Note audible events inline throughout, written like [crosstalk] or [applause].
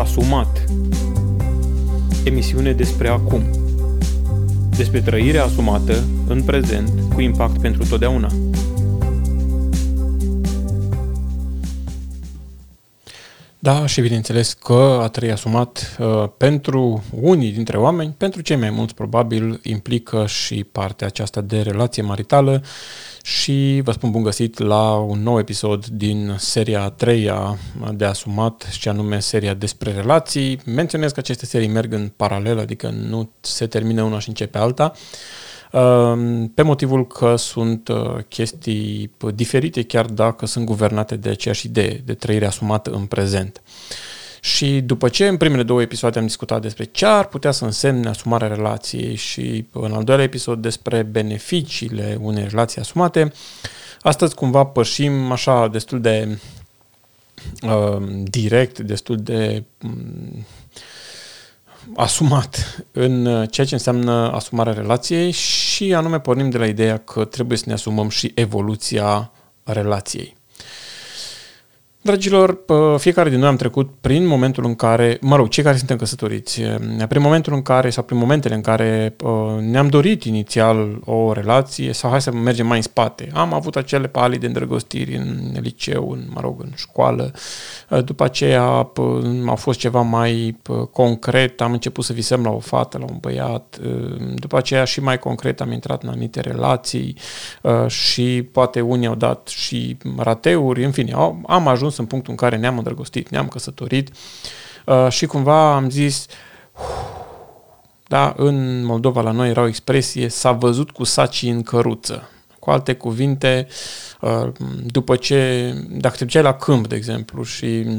Asumat Emisiune despre acum Despre trăirea asumată în prezent cu impact pentru totdeauna. Da, și bineînțeles că a trăi asumat uh, pentru unii dintre oameni, pentru cei mai mulți probabil, implică și partea aceasta de relație maritală și vă spun bun găsit la un nou episod din seria a treia de asumat și anume seria despre relații. Menționez că aceste serii merg în paralel, adică nu se termină una și începe alta. Ehm, pe motivul că sunt uh, chestii diferite, chiar dacă sunt guvernate de aceeași idee, de trăire asumată în prezent. Și după ce în primele două episoade am discutat despre ce ar putea să însemne asumarea relației și în al doilea episod despre beneficiile unei relații asumate, astăzi cumva pășim așa destul de uh, direct, destul de um, asumat în ceea ce înseamnă asumarea relației și anume pornim de la ideea că trebuie să ne asumăm și evoluția relației. Dragilor, fiecare din noi am trecut prin momentul în care, mă rog, cei care suntem căsătoriți, prin momentul în care sau prin momentele în care ne-am dorit inițial o relație sau hai să mergem mai în spate. Am avut acele palii de îndrăgostiri în liceu, în, mă rog, în școală. După aceea a fost ceva mai concret, am început să visăm la o fată, la un băiat. După aceea și mai concret am intrat în anumite relații și poate unii au dat și rateuri, în fine, am ajuns ajuns în punctul în care ne-am îndrăgostit, ne-am căsătorit uh, și cumva am zis, da, în Moldova la noi era o expresie, s-a văzut cu sacii în căruță. Cu alte cuvinte, uh, după ce, dacă te duceai la câmp, de exemplu, și uh,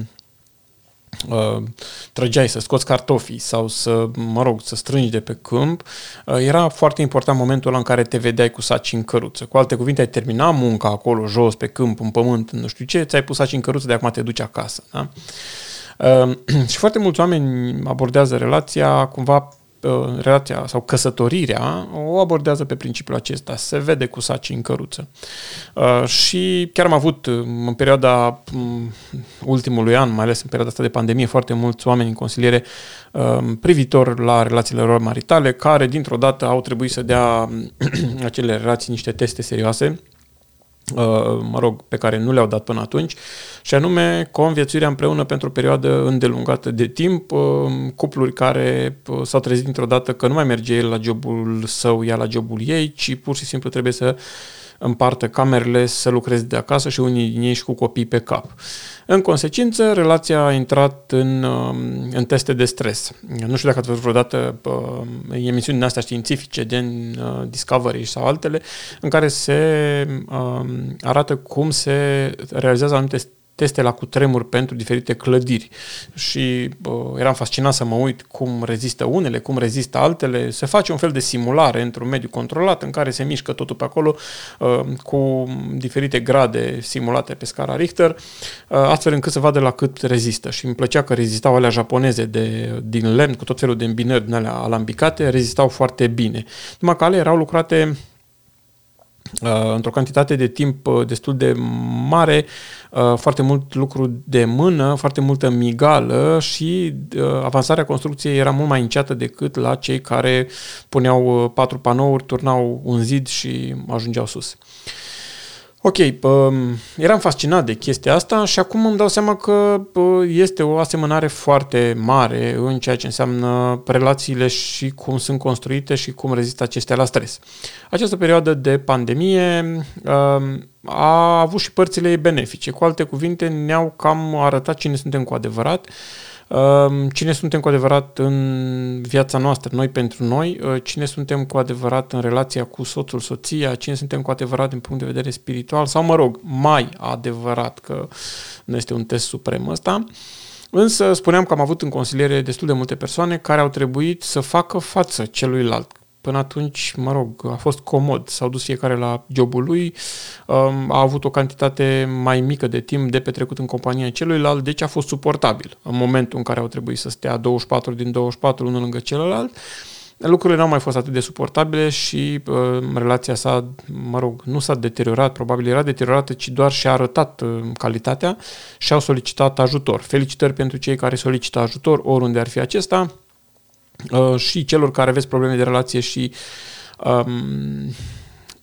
trăgeai să scoți cartofii sau să, mă rog, să strângi de pe câmp, uh, era foarte important momentul ăla în care te vedeai cu saci în căruță. Cu alte cuvinte, ai terminat munca acolo, jos, pe câmp, în pământ, nu știu ce, ți-ai pus saci în căruță, de acum te duci acasă. Da? Uh, [clears throat] și foarte mulți oameni abordează relația cumva Uh, relația sau căsătorirea o abordează pe principiul acesta, se vede cu saci în căruță. Uh, și chiar am avut uh, în perioada mm, ultimului an, mai ales în perioada asta de pandemie, foarte mulți oameni în consiliere privitor la relațiile lor maritale, care dintr-o dată au trebuit să dea [clears throat] acele relații niște teste serioase Uh, mă rog, pe care nu le-au dat până atunci, și anume conviețuirea împreună pentru o perioadă îndelungată de timp, uh, cupluri care uh, s-au trezit dintr-o dată că nu mai merge el la jobul său, ea la jobul ei, ci pur și simplu trebuie să împartă camerele, să lucreze de acasă și unii din ei și cu copii pe cap. În consecință, relația a intrat în, um, în teste de stres. Nu știu dacă ați văzut vreodată uh, emisiuni astea științifice, gen uh, Discovery sau altele, în care se uh, arată cum se realizează anumite teste la cutremur pentru diferite clădiri și uh, eram fascinat să mă uit cum rezistă unele, cum rezistă altele. Se face un fel de simulare într-un mediu controlat în care se mișcă totul pe acolo uh, cu diferite grade simulate pe scara Richter, uh, astfel încât să vadă la cât rezistă. Și îmi plăcea că rezistau alea japoneze de, din lemn cu tot felul de îmbinări din alea alambicate, rezistau foarte bine. Numai că alea erau lucrate Uh, într-o cantitate de timp uh, destul de mare, uh, foarte mult lucru de mână, foarte multă migală și avansarea construcției era mult mai înceată decât la cei care puneau patru panouri, turnau un zid și ajungeau sus. Ok, eram fascinat de chestia asta și acum îmi dau seama că este o asemănare foarte mare în ceea ce înseamnă relațiile și cum sunt construite și cum rezistă acestea la stres. Această perioadă de pandemie a avut și părțile benefice. Cu alte cuvinte, ne-au cam arătat cine suntem cu adevărat cine suntem cu adevărat în viața noastră, noi pentru noi, uh, cine suntem cu adevărat în relația cu soțul, soția, cine suntem cu adevărat din punct de vedere spiritual? Sau, mă rog, mai adevărat, că nu este un test suprem ăsta. Însă spuneam că am avut în consiliere destul de multe persoane care au trebuit să facă față celuilalt, Până atunci, mă rog, a fost comod. S-au dus fiecare la jobul lui, um, a avut o cantitate mai mică de timp de petrecut în compania celuilalt, deci a fost suportabil. În momentul în care au trebuit să stea 24 din 24 unul lângă celălalt, lucrurile n-au mai fost atât de suportabile și uh, relația sa, mă rog, nu s-a deteriorat, probabil era deteriorată, ci doar și-a arătat uh, calitatea și au solicitat ajutor. Felicitări pentru cei care solicită ajutor, oriunde ar fi acesta, uh, și celor care aveți probleme de relație și um,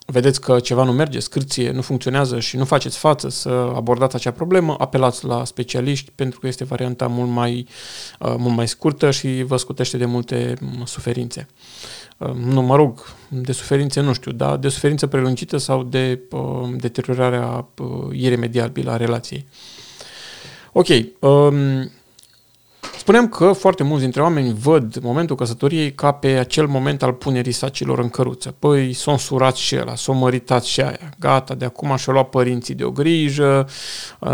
vedeți că ceva nu merge, scârție nu funcționează și nu faceți față să abordați acea problemă, apelați la specialiști pentru că este varianta mult mai, uh, mult mai scurtă și vă scutește de multe mm, suferințe. Uh, nu, mă rog, de suferințe nu știu, dar de suferință prelungită sau de uh, deteriorarea uh, iremediabilă a relației. Ok, um, Spuneam că foarte mulți dintre oameni văd momentul căsătoriei ca pe acel moment al punerii sacilor în căruță. Păi s-au surat și ăla, s-au măritat și aia, gata, de acum și-au luat părinții de o grijă,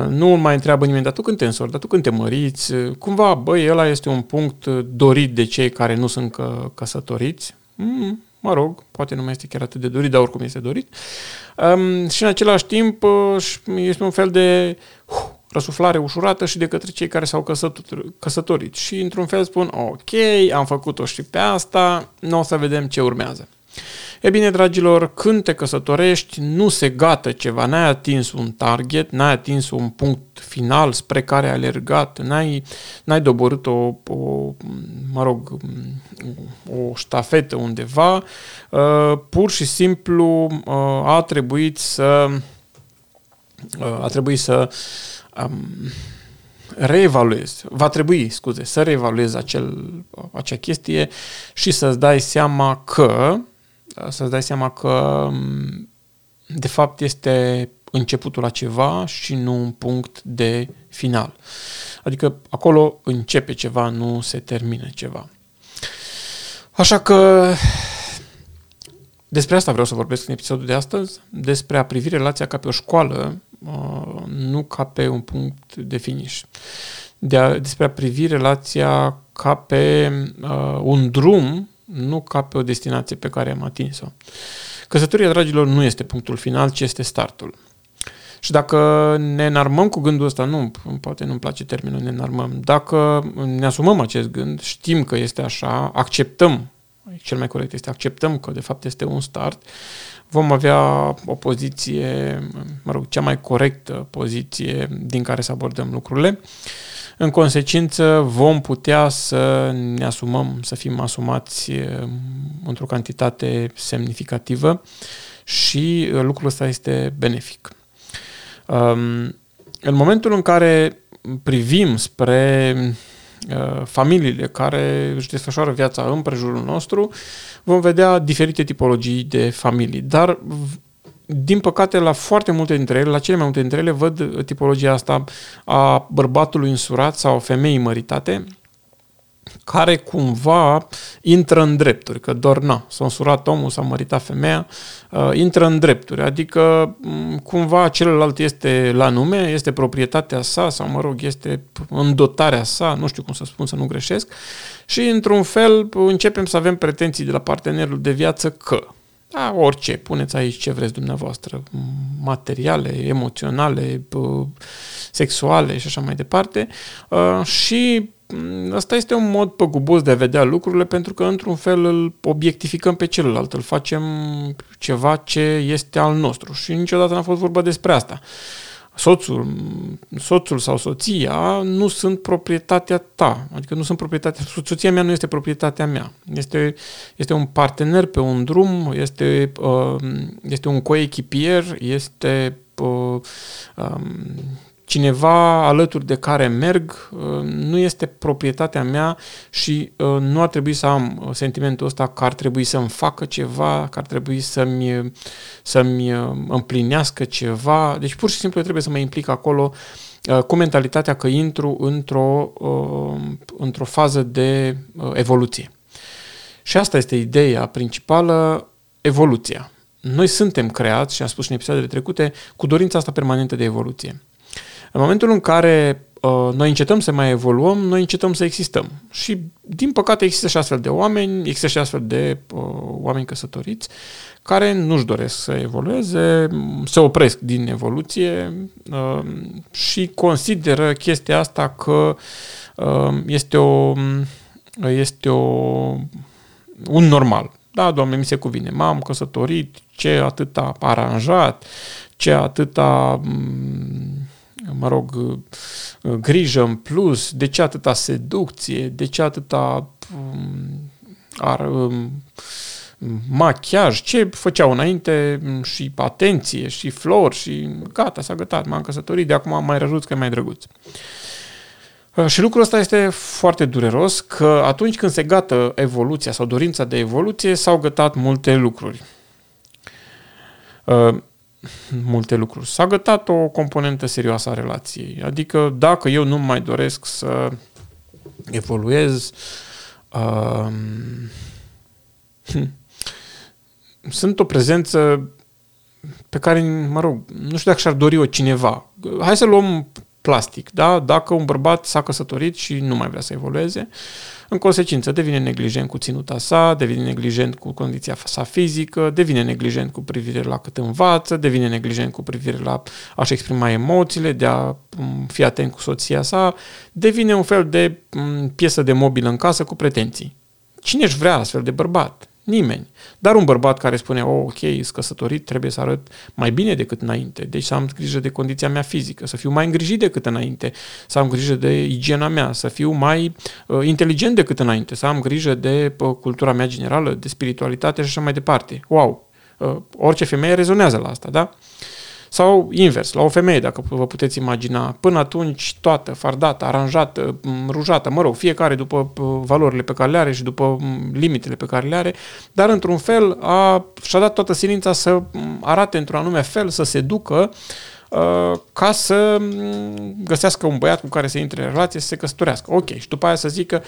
nu mai întreabă nimeni, dar tu când te însori, dar tu când te măriți, cumva, băi, ăla este un punct dorit de cei care nu sunt că, căsătoriți, mm, mă rog, poate nu mai este chiar atât de dorit, dar oricum este dorit. Um, și în același timp este un fel de uh, răsuflare ușurată și de către cei care s-au căsătorit. Și într-un fel spun, ok, am făcut-o și pe asta, nu o să vedem ce urmează. E bine, dragilor, când te căsătorești, nu se gată ceva, n-ai atins un target, n-ai atins un punct final spre care ai alergat, n-ai, n-ai doborât o, o, mă rog, o ștafetă undeva, uh, pur și simplu uh, a trebuit să uh, a trebuit să um, reevaluezi, va trebui, scuze, să reevaluezi acel, acea chestie și să-ți dai seama că, să-ți dai seama că de fapt este începutul la ceva și nu un punct de final. Adică acolo începe ceva, nu se termină ceva. Așa că despre asta vreau să vorbesc în episodul de astăzi, despre a privi relația ca pe o școală Uh, nu ca pe un punct de finish. De a, despre a privi relația ca pe uh, un drum, nu ca pe o destinație pe care am atins-o. Căsătoria, dragilor, nu este punctul final, ci este startul. Și dacă ne înarmăm cu gândul ăsta, nu, poate nu-mi place termenul ne înarmăm, dacă ne asumăm acest gând, știm că este așa, acceptăm, cel mai corect este acceptăm că de fapt este un start, vom avea o poziție, mă rog, cea mai corectă poziție din care să abordăm lucrurile. În consecință, vom putea să ne asumăm, să fim asumați um, într-o cantitate semnificativă și uh, lucrul ăsta este benefic. Um, în momentul în care privim spre Uh, familiile care își desfășoară viața în prejurul nostru, vom vedea diferite tipologii de familii. Dar din păcate, la foarte multe dintre ele, la cele mai multe dintre ele, văd tipologia asta a bărbatului însurat sau femeii măritate, care cumva intră în drepturi, că doar na, s-a însurat omul, s-a măritat femeia, uh, intră în drepturi, adică mm, cumva celălalt este la nume, este proprietatea sa sau mă rog, este în dotarea sa, nu știu cum să spun să nu greșesc, și într-un fel începem să avem pretenții de la partenerul de viață că da, orice, puneți aici ce vreți dumneavoastră, materiale, emoționale, sexuale și așa mai departe. Uh, și Asta este un mod păgubos de a vedea lucrurile pentru că într-un fel îl obiectificăm pe celălalt, îl facem ceva ce este al nostru și niciodată n-a fost vorba despre asta. Soțul, soțul sau soția nu sunt proprietatea ta, adică nu sunt proprietatea, soția mea nu este proprietatea mea. Este, este un partener pe un drum, este, uh, este un coechipier, este uh, um, cineva alături de care merg uh, nu este proprietatea mea și uh, nu ar trebui să am uh, sentimentul ăsta că ar trebui să-mi facă ceva, că ar trebui să-mi, să-mi împlinească ceva. Deci pur și simplu trebuie să mă implic acolo cu mentalitatea că intru într-o, într-o fază de evoluție. Și asta este ideea principală, evoluția. Noi suntem creați, și am spus și în episoadele trecute, cu dorința asta permanentă de evoluție. În momentul în care uh, noi încetăm să mai evoluăm, noi încetăm să existăm. Și, din păcate, există și astfel de oameni, există și astfel de uh, oameni căsătoriți care nu-și doresc să evolueze, se opresc din evoluție uh, și consideră chestia asta că uh, este o, este o un normal. Da, doamne, mi se cuvine. M-am căsătorit, ce atâta aranjat, ce atâta, mm, mă rog, grijă în plus, de ce atâta seducție, de ce atâta mm, ar, mm, machiaj, ce făceau înainte și atenție și flori și gata, s-a gătat, m-am căsătorit, de acum mai răjuț că e mai drăguț. Uh, și lucrul ăsta este foarte dureros, că atunci când se gată evoluția sau dorința de evoluție, s-au gătat multe lucruri. Uh, multe lucruri. S-a gătat o componentă serioasă a relației. Adică dacă eu nu mai doresc să evoluez, uh, sunt o prezență pe care, mă rog, nu știu dacă și-ar dori-o cineva. Hai să luăm plastic, da? Dacă un bărbat s-a căsătorit și nu mai vrea să evolueze, în consecință devine neglijent cu ținuta sa, devine neglijent cu condiția sa fizică, devine neglijent cu privire la cât învață, devine neglijent cu privire la a-și exprima emoțiile, de a mm, fi atent cu soția sa, devine un fel de mm, piesă de mobil în casă cu pretenții. Cine își vrea astfel de bărbat? Nimeni. Dar un bărbat care spune, oh, ok, sunt căsătorit, trebuie să arăt mai bine decât înainte, deci să am grijă de condiția mea fizică, să fiu mai îngrijit decât înainte, să am grijă de igiena mea, să fiu mai uh, inteligent decât înainte, să am grijă de uh, cultura mea generală, de spiritualitate și așa mai departe. Wow! Uh, orice femeie rezonează la asta, da? Uh, sau invers, la o femeie, dacă vă puteți imagina, până atunci toată, fardată, aranjată, rujată, mă rog, fiecare după valorile pe care le are și după limitele pe care le are, dar într-un fel a, și-a dat toată silința să arate într-un anume fel, să se ducă uh, ca să găsească un băiat cu care să intre în relație, să se căsătorească. Ok, și după aia să zică,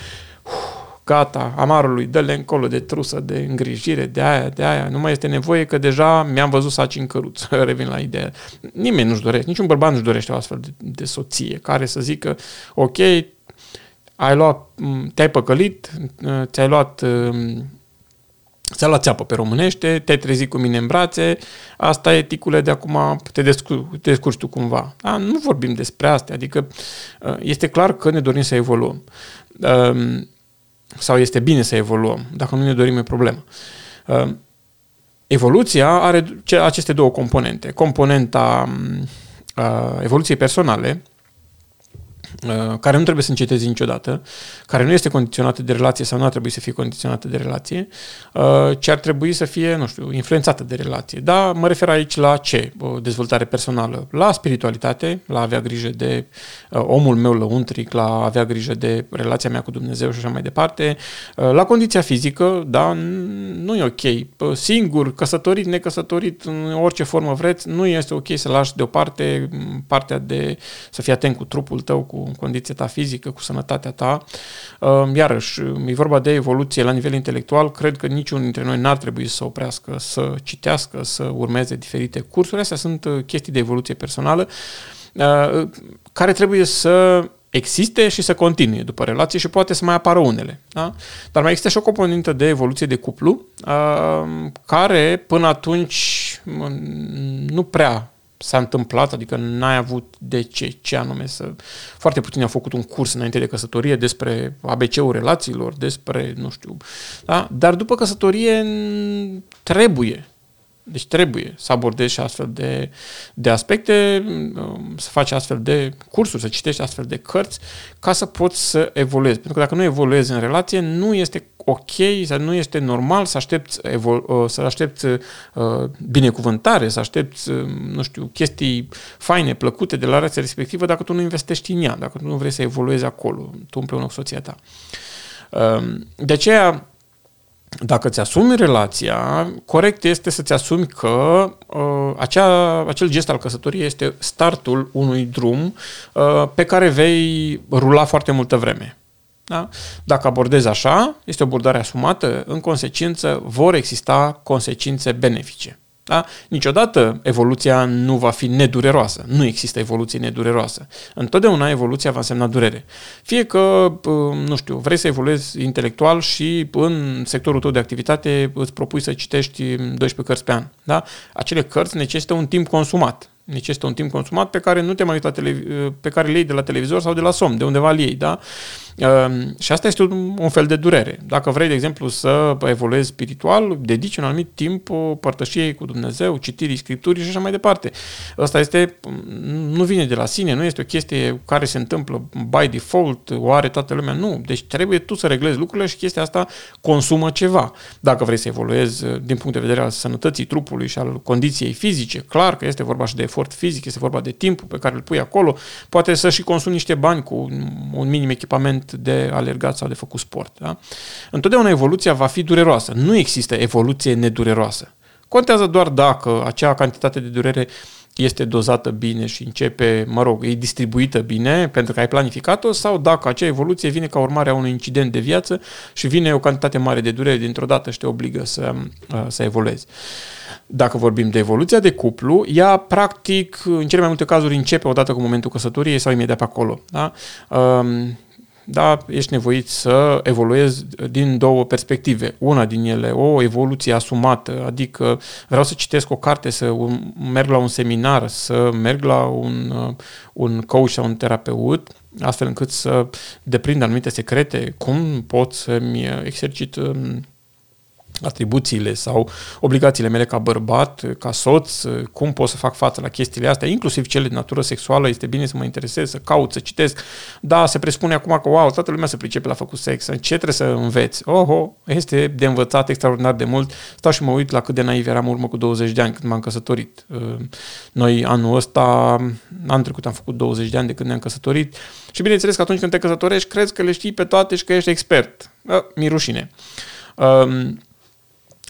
gata, amarului, dă-le încolo de trusă, de îngrijire, de aia, de aia, nu mai este nevoie că deja mi-am văzut saci în căruț, [laughs] revin la ideea. Nimeni nu-și dorește, niciun bărbat nu-și dorește o astfel de, de soție care să zică, ok, ai luat, te-ai păcălit, ți-ai luat ți-a luat țeapă pe românește, te-ai trezit cu mine în brațe, asta e ticule de acum, te descurci, te descurci tu cumva. Da? Nu vorbim despre asta, adică este clar că ne dorim să evoluăm sau este bine să evoluăm. Dacă nu ne dorim, e problemă. Uh, evoluția are aceste două componente. Componenta uh, evoluției personale, Uh, care nu trebuie să înceteze niciodată, care nu este condiționată de relație sau nu ar trebui să fie condiționată de relație, uh, ci ar trebui să fie, nu știu, influențată de relație. Da, mă refer aici la ce? Dezvoltare personală, la spiritualitate, la a avea grijă de uh, omul meu lăuntric, la a avea grijă de relația mea cu Dumnezeu și așa mai departe, la condiția fizică, da, nu e ok. Singur, căsătorit, necăsătorit, în orice formă vreți, nu este ok să lași deoparte partea de să fii atent cu trupul tău, cu condiția ta fizică, cu sănătatea ta. Ehm, iarăși, e vorba de evoluție la nivel intelectual. Cred că niciunul dintre noi n-ar trebui să oprească, să citească, să urmeze diferite cursuri. Astea sunt uh, chestii de evoluție personală uh, care trebuie să existe și să continue după relație și poate să mai apară unele. Da? Dar mai există și o componentă de evoluție de cuplu uh, care până atunci nu prea s-a întâmplat, adică n-ai avut de ce, ce anume să... Foarte puțini au făcut un curs înainte de căsătorie despre ABC-ul relațiilor, despre, nu știu, da? Dar după căsătorie trebuie, deci trebuie să abordezi și astfel de, de aspecte, um, să faci astfel de cursuri, să citești astfel de cărți, ca să poți să evoluezi. Pentru că dacă nu evoluezi în relație, nu este ok, să nu este normal să aștepți, evol- uh, să aștepți uh, binecuvântare, să aștepți, uh, nu știu, chestii faine, plăcute de la relația respectivă dacă tu nu investești în ea, dacă tu nu vrei să evoluezi acolo, tu împreună cu soția ta. Uh, de aceea, dacă ți asumi relația, corect este să-ți asumi că uh, acea, acel gest al căsătoriei este startul unui drum uh, pe care vei rula foarte multă vreme. Da? Dacă abordezi așa, este o abordare asumată, în consecință vor exista consecințe benefice. Da? Niciodată evoluția nu va fi nedureroasă. Nu există evoluție nedureroasă. Întotdeauna evoluția va însemna durere. Fie că, nu știu, vrei să evoluezi intelectual și în sectorul tău de activitate îți propui să citești 12 cărți pe an. Da? Acele cărți necesită un timp consumat necesită un timp consumat pe care nu te mai uita pe care le iei de la televizor sau de la somn, de undeva le iei, da? Ehm, și asta este un, un fel de durere. Dacă vrei, de exemplu, să evoluezi spiritual, dedici un anumit timp părtășiei cu Dumnezeu, citirii Scripturii și așa mai departe. Asta este, nu vine de la sine, nu este o chestie care se întâmplă by default, o are toată lumea, nu. Deci trebuie tu să reglezi lucrurile și chestia asta consumă ceva. Dacă vrei să evoluezi din punct de vedere al sănătății trupului și al condiției fizice, clar că este vorba și de efort fizic, este vorba de timpul pe care îl pui acolo, poate să și consumi niște bani cu un minim echipament de alergat sau de făcut sport. Da? Întotdeauna evoluția va fi dureroasă. Nu există evoluție nedureroasă. Contează doar dacă acea cantitate de durere este dozată bine și începe, mă rog, e distribuită bine pentru că ai planificat-o sau dacă acea evoluție vine ca urmare a unui incident de viață și vine o cantitate mare de durere dintr-o dată și te obligă să, uh, să evoluezi. Dacă vorbim de evoluția de cuplu, ea practic, în cele mai multe cazuri, începe odată cu momentul căsătoriei sau imediat pe acolo. Da? Um, da, ești nevoit să evoluezi din două perspective. Una din ele, o evoluție asumată, adică vreau să citesc o carte, să merg la un seminar, să merg la un, un coach sau un terapeut, astfel încât să deprind anumite secrete, cum pot să-mi exercit um, atribuțiile sau obligațiile mele ca bărbat, ca soț, cum pot să fac față la chestiile astea, inclusiv cele de natură sexuală, este bine să mă interesez, să caut, să citesc. Da, se presupune acum că, wow, toată lumea se pricepe la făcut sex, ce trebuie să înveți? Oho, este de învățat extraordinar de mult. Stau și mă uit la cât de naiv eram urmă cu 20 de ani când m-am căsătorit. Uh, noi anul ăsta, anul trecut am făcut 20 de ani de când ne-am căsătorit și bineînțeles că atunci când te căsătorești, crezi că le știi pe toate și că ești expert. mi rușine. Um,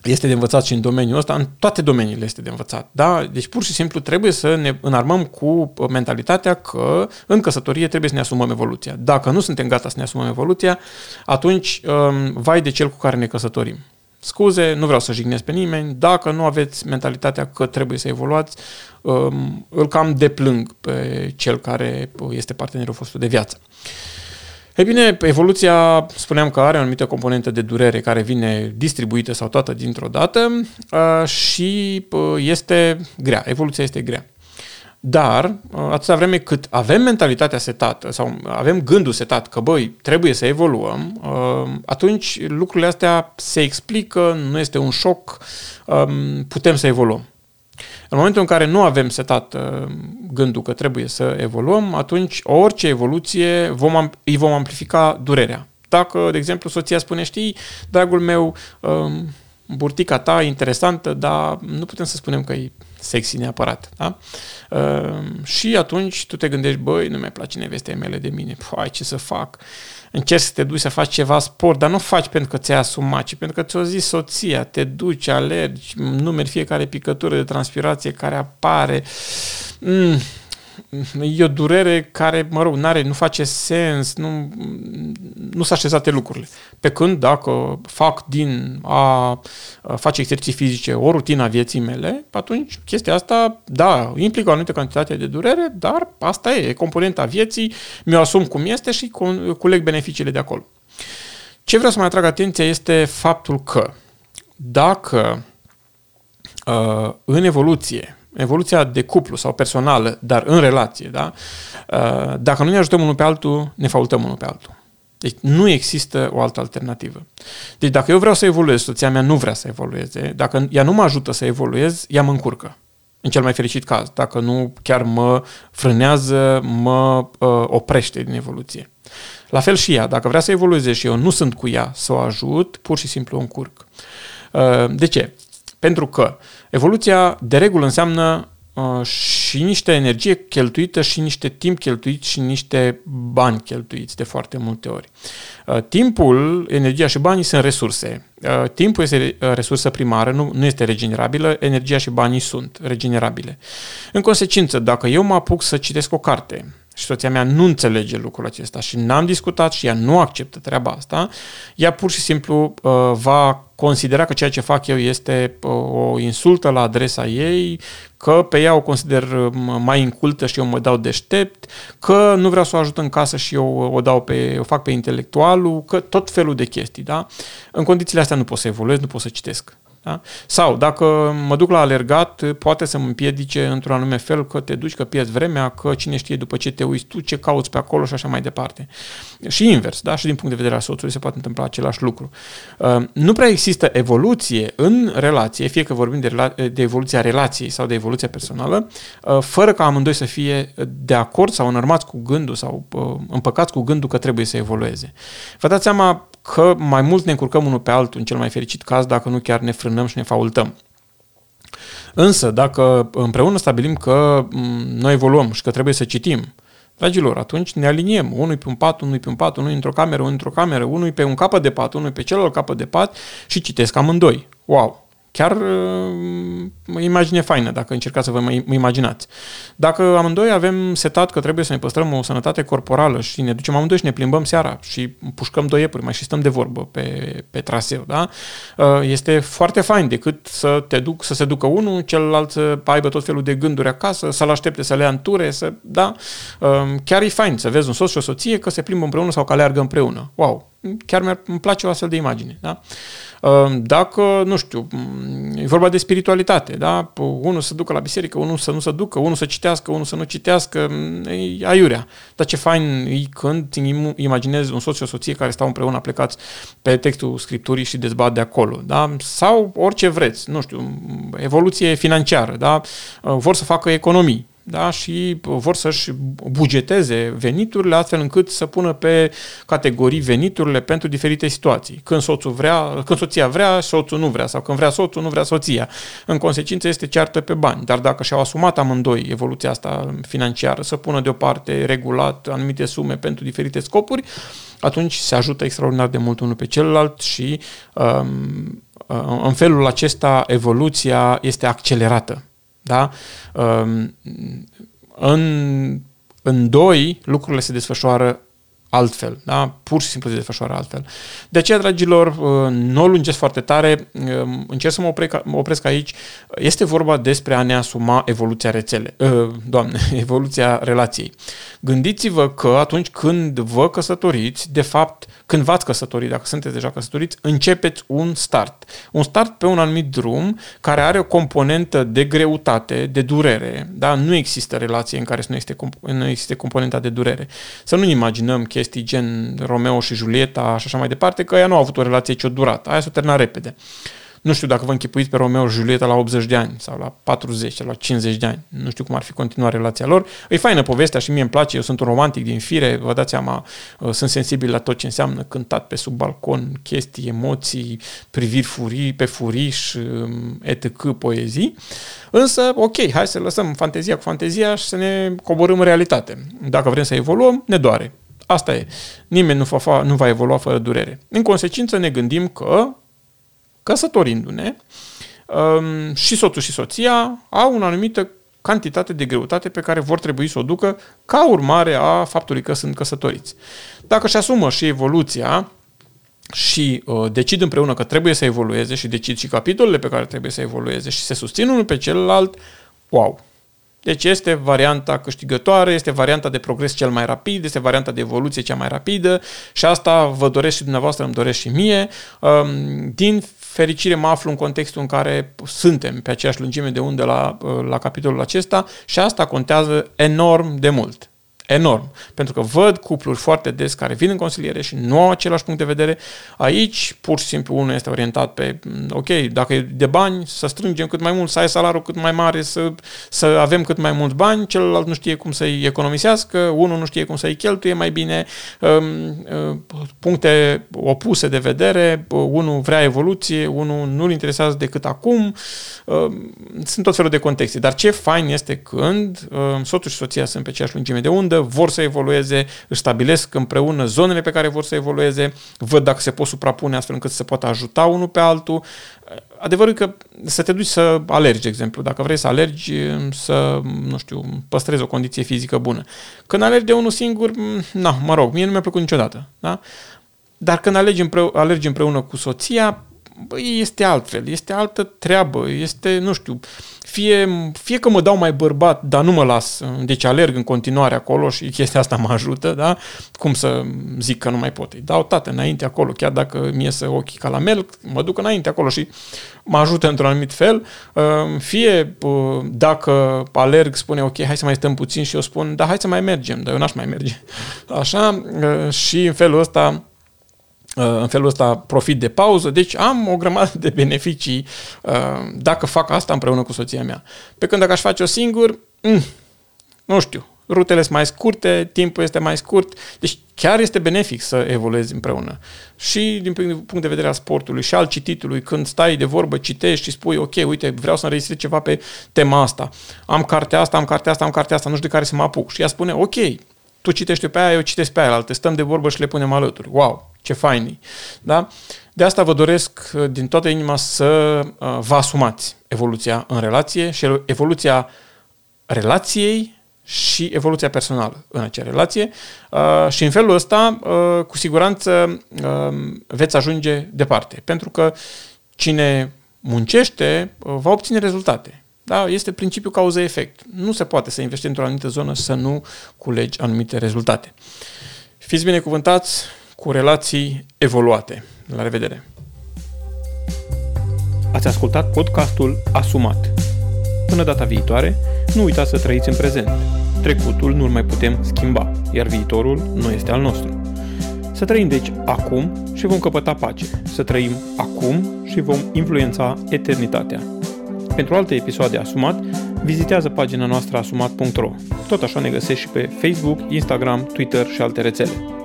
este de învățat și în domeniul ăsta, în toate domeniile este de învățat. Da? Deci pur și simplu trebuie să ne înarmăm cu mentalitatea că în căsătorie trebuie să ne asumăm evoluția. Dacă nu suntem gata să ne asumăm evoluția, atunci um, vai de cel cu care ne căsătorim. Scuze, nu vreau să jignesc pe nimeni, dacă nu aveți mentalitatea că trebuie să evoluați, um, îl cam deplâng pe cel care este partenerul vostru de viață. Ei bine, evoluția, spuneam că are o anumită componentă de durere care vine distribuită sau toată dintr-o dată și este grea. Evoluția este grea. Dar, atâta vreme cât avem mentalitatea setată sau avem gândul setat că, băi, trebuie să evoluăm, atunci lucrurile astea se explică, nu este un șoc, putem să evoluăm. În momentul în care nu avem setat uh, gândul că trebuie să evoluăm, atunci orice evoluție vom, îi vom amplifica durerea. Dacă, de exemplu, soția spune, știi, dragul meu, um, burtica ta interesantă, dar nu putem să spunem că e sexy neapărat. Da? Uh, și atunci tu te gândești, băi, nu mi-a place nevestei mele de mine, păi, ce să fac? Încerci să te duci să faci ceva sport, dar nu faci pentru că ți-ai asumat, ci pentru că ți-o zis soția, te duci, alergi, numeri fiecare picătură de transpirație care apare. Mm, e o durere care, mă rog, n-are, nu face sens, nu, nu s-a așezate lucrurile. Pe când dacă fac din a face exerciții fizice o rutină a vieții mele, atunci chestia asta, da, implică o anumită cantitate de durere, dar asta e, e componenta vieții, mi-o asum cum este și culeg beneficiile de acolo. Ce vreau să mai atrag atenția este faptul că dacă uh, în evoluție evoluția de cuplu sau personală, dar în relație, da? Uh, dacă nu ne ajutăm unul pe altul, ne faultăm unul pe altul. Deci nu există o altă alternativă. Deci dacă eu vreau să evoluez, soția mea nu vrea să evolueze, dacă ea nu mă ajută să evoluez, ea mă încurcă. În cel mai fericit caz, dacă nu chiar mă frânează, mă uh, oprește din evoluție. La fel și ea, dacă vrea să evolueze și eu nu sunt cu ea să o ajut, pur și simplu o încurc. Uh, de ce? Pentru că evoluția de regulă înseamnă uh, și niște energie cheltuită și niște timp cheltuit și niște bani cheltuiți de foarte multe ori. Uh, timpul, energia și banii sunt resurse. Uh, timpul este uh, resursă primară, nu, nu este regenerabilă, energia și banii sunt regenerabile. În consecință, dacă eu mă apuc să citesc o carte, și soția mea nu înțelege lucrul acesta și n-am discutat și ea nu acceptă treaba asta, ea pur și simplu uh, va considera că ceea ce fac eu este uh, o insultă la adresa ei, că pe ea o consider uh, mai incultă și eu mă dau deștept, că nu vreau să o ajut în casă și eu o, dau pe, o fac pe intelectualul, că tot felul de chestii, da? În condițiile astea nu pot să evoluez, nu pot să citesc. Da? Sau dacă mă duc la alergat, poate să mă împiedice într-un anume fel că te duci, că pierzi vremea, că cine știe după ce te uiți tu, ce cauți pe acolo și așa mai departe. Și invers, da? și din punct de vedere al soțului se poate întâmpla același lucru. Uh, nu prea există evoluție în relație, fie că vorbim de, rela- de evoluția relației sau de evoluția personală, uh, fără ca amândoi să fie de acord sau înărmați cu gândul sau uh, împăcați cu gândul că trebuie să evolueze. Vă dați seama că mai mult ne încurcăm unul pe altul în cel mai fericit caz dacă nu chiar ne frânăm și ne faultăm. Însă, dacă împreună stabilim că mm, noi evoluăm și că trebuie să citim, dragilor, atunci ne aliniem. Unul pe un pat, unul pe un pat, unul într-o cameră, unul într-o cameră, unul pe un capăt de pat, unul pe celălalt capăt de pat și citesc amândoi. Wow! Chiar uh, imagine faină, dacă încercați să vă mai imaginați. Dacă amândoi avem setat că trebuie să ne păstrăm o sănătate corporală și ne ducem amândoi și ne plimbăm seara și pușcăm doi iepuri, mai și stăm de vorbă pe, pe traseu, da? Uh, este foarte fain decât să te duc, să se ducă unul, celălalt să aibă tot felul de gânduri acasă, să-l aștepte să le ia în ture, să, da? Uh, chiar e fain să vezi un soț și o soție că se plimbă împreună sau că aleargă împreună. Wow! Chiar mi-ar, îmi place o astfel de imagine, da? Ehm, dacă, nu știu, e vorba de spiritualitate, da? Unul să ducă la biserică, unul să nu se ducă, unul să citească, unul să nu citească, e aiurea. Dar ce fain e când imaginezi un soț și o soție care stau împreună plecați pe textul Scripturii și dezbat de acolo, da? Sau orice vreți, nu știu, evoluție financiară, da? Vor să facă economii, da? și vor să-și bugeteze veniturile astfel încât să pună pe categorii veniturile pentru diferite situații. Când soțul vrea, când soția vrea, soțul nu vrea sau când vrea soțul, nu vrea soția. În consecință este ceartă pe bani, dar dacă și-au asumat amândoi evoluția asta financiară, să pună deoparte regulat anumite sume pentru diferite scopuri, atunci se ajută extraordinar de mult unul pe celălalt și um, în felul acesta evoluția este accelerată. Da? Ehm, în, în doi, lucrurile se desfășoară altfel, da? pur și simplu se desfășoară altfel. De aceea, dragilor, uh, nu o lungesc foarte tare, um, încerc să mă opresc, mă opresc aici. Este vorba despre a ne asuma evoluția rețele, uh, doamne, [laughs] evoluția relației. Gândiți-vă că atunci când vă căsătoriți, de fapt, când v-ați căsătorit, dacă sunteți deja căsătoriți, începeți un start. Un start pe un anumit drum care are o componentă de greutate, de durere. Da? Nu există relație în care să nu existe, nu existe componenta de durere. Să nu imaginăm că chestii gen Romeo și Julieta și așa mai departe, că ea nu a avut o relație ce-o durat. Aia s-a terminat repede. Nu știu dacă vă închipuiți pe Romeo și Julieta la 80 de ani sau la 40 sau la 50 de ani. Nu știu cum ar fi continuat relația lor. E faină povestea și mie îmi place, eu sunt un romantic din fire, vă dați seama, uh, sunt sensibil la tot ce înseamnă cântat pe sub balcon, chestii, emoții, priviri furii, pe furiș, um, etc., poezii. Însă, ok, hai să lăsăm fantezia cu fantezia și să ne coborâm în realitate. Dacă vrem să evoluăm, ne doare. Asta e. Nimeni nu va, nu va evolua fără durere. În consecință ne gândim că, căsătorindu-ne, um, și soțul și soția au o anumită cantitate de greutate pe care vor trebui să o ducă ca urmare a faptului că sunt căsătoriți. Dacă își asumă și evoluția și uh, decid împreună că trebuie să evolueze și decid și capitolele pe care trebuie să evolueze și se susțin unul pe celălalt, wow, deci este varianta câștigătoare, este varianta de progres cel mai rapid, este varianta de evoluție cea mai rapidă și asta vă doresc și dumneavoastră, îmi doresc și mie. Um, din fericire mă aflu în contextul în care suntem pe aceeași lungime de undă la, uh, la capitolul acesta și asta contează enorm de mult enorm. Pentru că văd cupluri foarte des care vin în consiliere și nu au același punct de vedere. Aici, pur și simplu, unul este orientat pe, mm, ok, dacă e de bani, să strângem cât mai mult, să ai salariul cât mai mare, să, să avem cât mai mulți bani, celălalt nu știe cum să-i economisească, unul nu știe cum să-i cheltuie mai bine, um, uh, puncte opuse de vedere, unul vrea evoluție, unul nu-l interesează decât acum, um, sunt tot felul de contexte. Dar ce fain este când um, soțul și soția sunt pe aceeași lungime de undă, vor să evolueze, își stabilesc împreună zonele pe care vor să evolueze, văd dacă se pot suprapune astfel încât să se poată ajuta unul pe altul. Adevărul că să te duci să alergi, de exemplu, dacă vrei să alergi, să, nu știu, păstrezi o condiție fizică bună. Când alergi de unul singur, na, mă rog, mie nu mi-a plăcut niciodată, da? Dar când alergi, împreună, alergi împreună cu soția, băi, este altfel, este altă treabă, este, nu știu, fie, fie că mă dau mai bărbat, dar nu mă las, deci alerg în continuare acolo și chestia asta mă ajută, da? Cum să zic că nu mai pot? Îi dau tată înainte acolo, chiar dacă mi iese ochii ca la melc, mă duc înainte acolo și mă ajută într-un anumit fel. Ehm, fie dacă alerg, spune, ok, hai să mai stăm puțin și eu spun, da, hai să mai mergem, dar eu n-aș mai merge. [laughs] Așa, și în felul ăsta Uh, în felul ăsta profit de pauză, deci am o grămadă de beneficii uh, dacă fac asta împreună cu soția mea. Pe când dacă aș face-o singur, mm, nu știu, rutele sunt mai scurte, timpul este mai scurt, deci chiar este benefic să evoluezi împreună. Și din punct de vedere al sportului și al cititului, când stai de vorbă, citești și spui, ok, uite, vreau să înregistrez ceva pe tema asta, am cartea asta, am cartea asta, am cartea asta, nu știu de care să mă apuc. Și ea spune, ok, tu citești pe aia, eu citesc pe aia, stăm de vorbă și le punem alături. Wow, ce fain da? De asta vă doresc uh, din toată inima să uh, vă asumați evoluția în relație și evoluția relației și evoluția personală în acea relație uh, și în felul ăsta cu siguranță veți ajunge departe. Pentru că cine muncește va obține rezultate. Da? Este principiul cauză-efect. Nu se poate să investești într-o anumită zonă să nu culegi anumite rezultate. Fiți binecuvântați, cu relații evoluate. La revedere! Ați ascultat podcastul Asumat. Până data viitoare, nu uitați să trăiți în prezent. Trecutul nu-l mai putem schimba, iar viitorul nu este al nostru. Să trăim deci acum și vom căpăta pace. Să trăim acum și vom influența eternitatea. Pentru alte episoade Asumat, vizitează pagina noastră asumat.ro. Tot așa ne găsești și pe Facebook, Instagram, Twitter și alte rețele.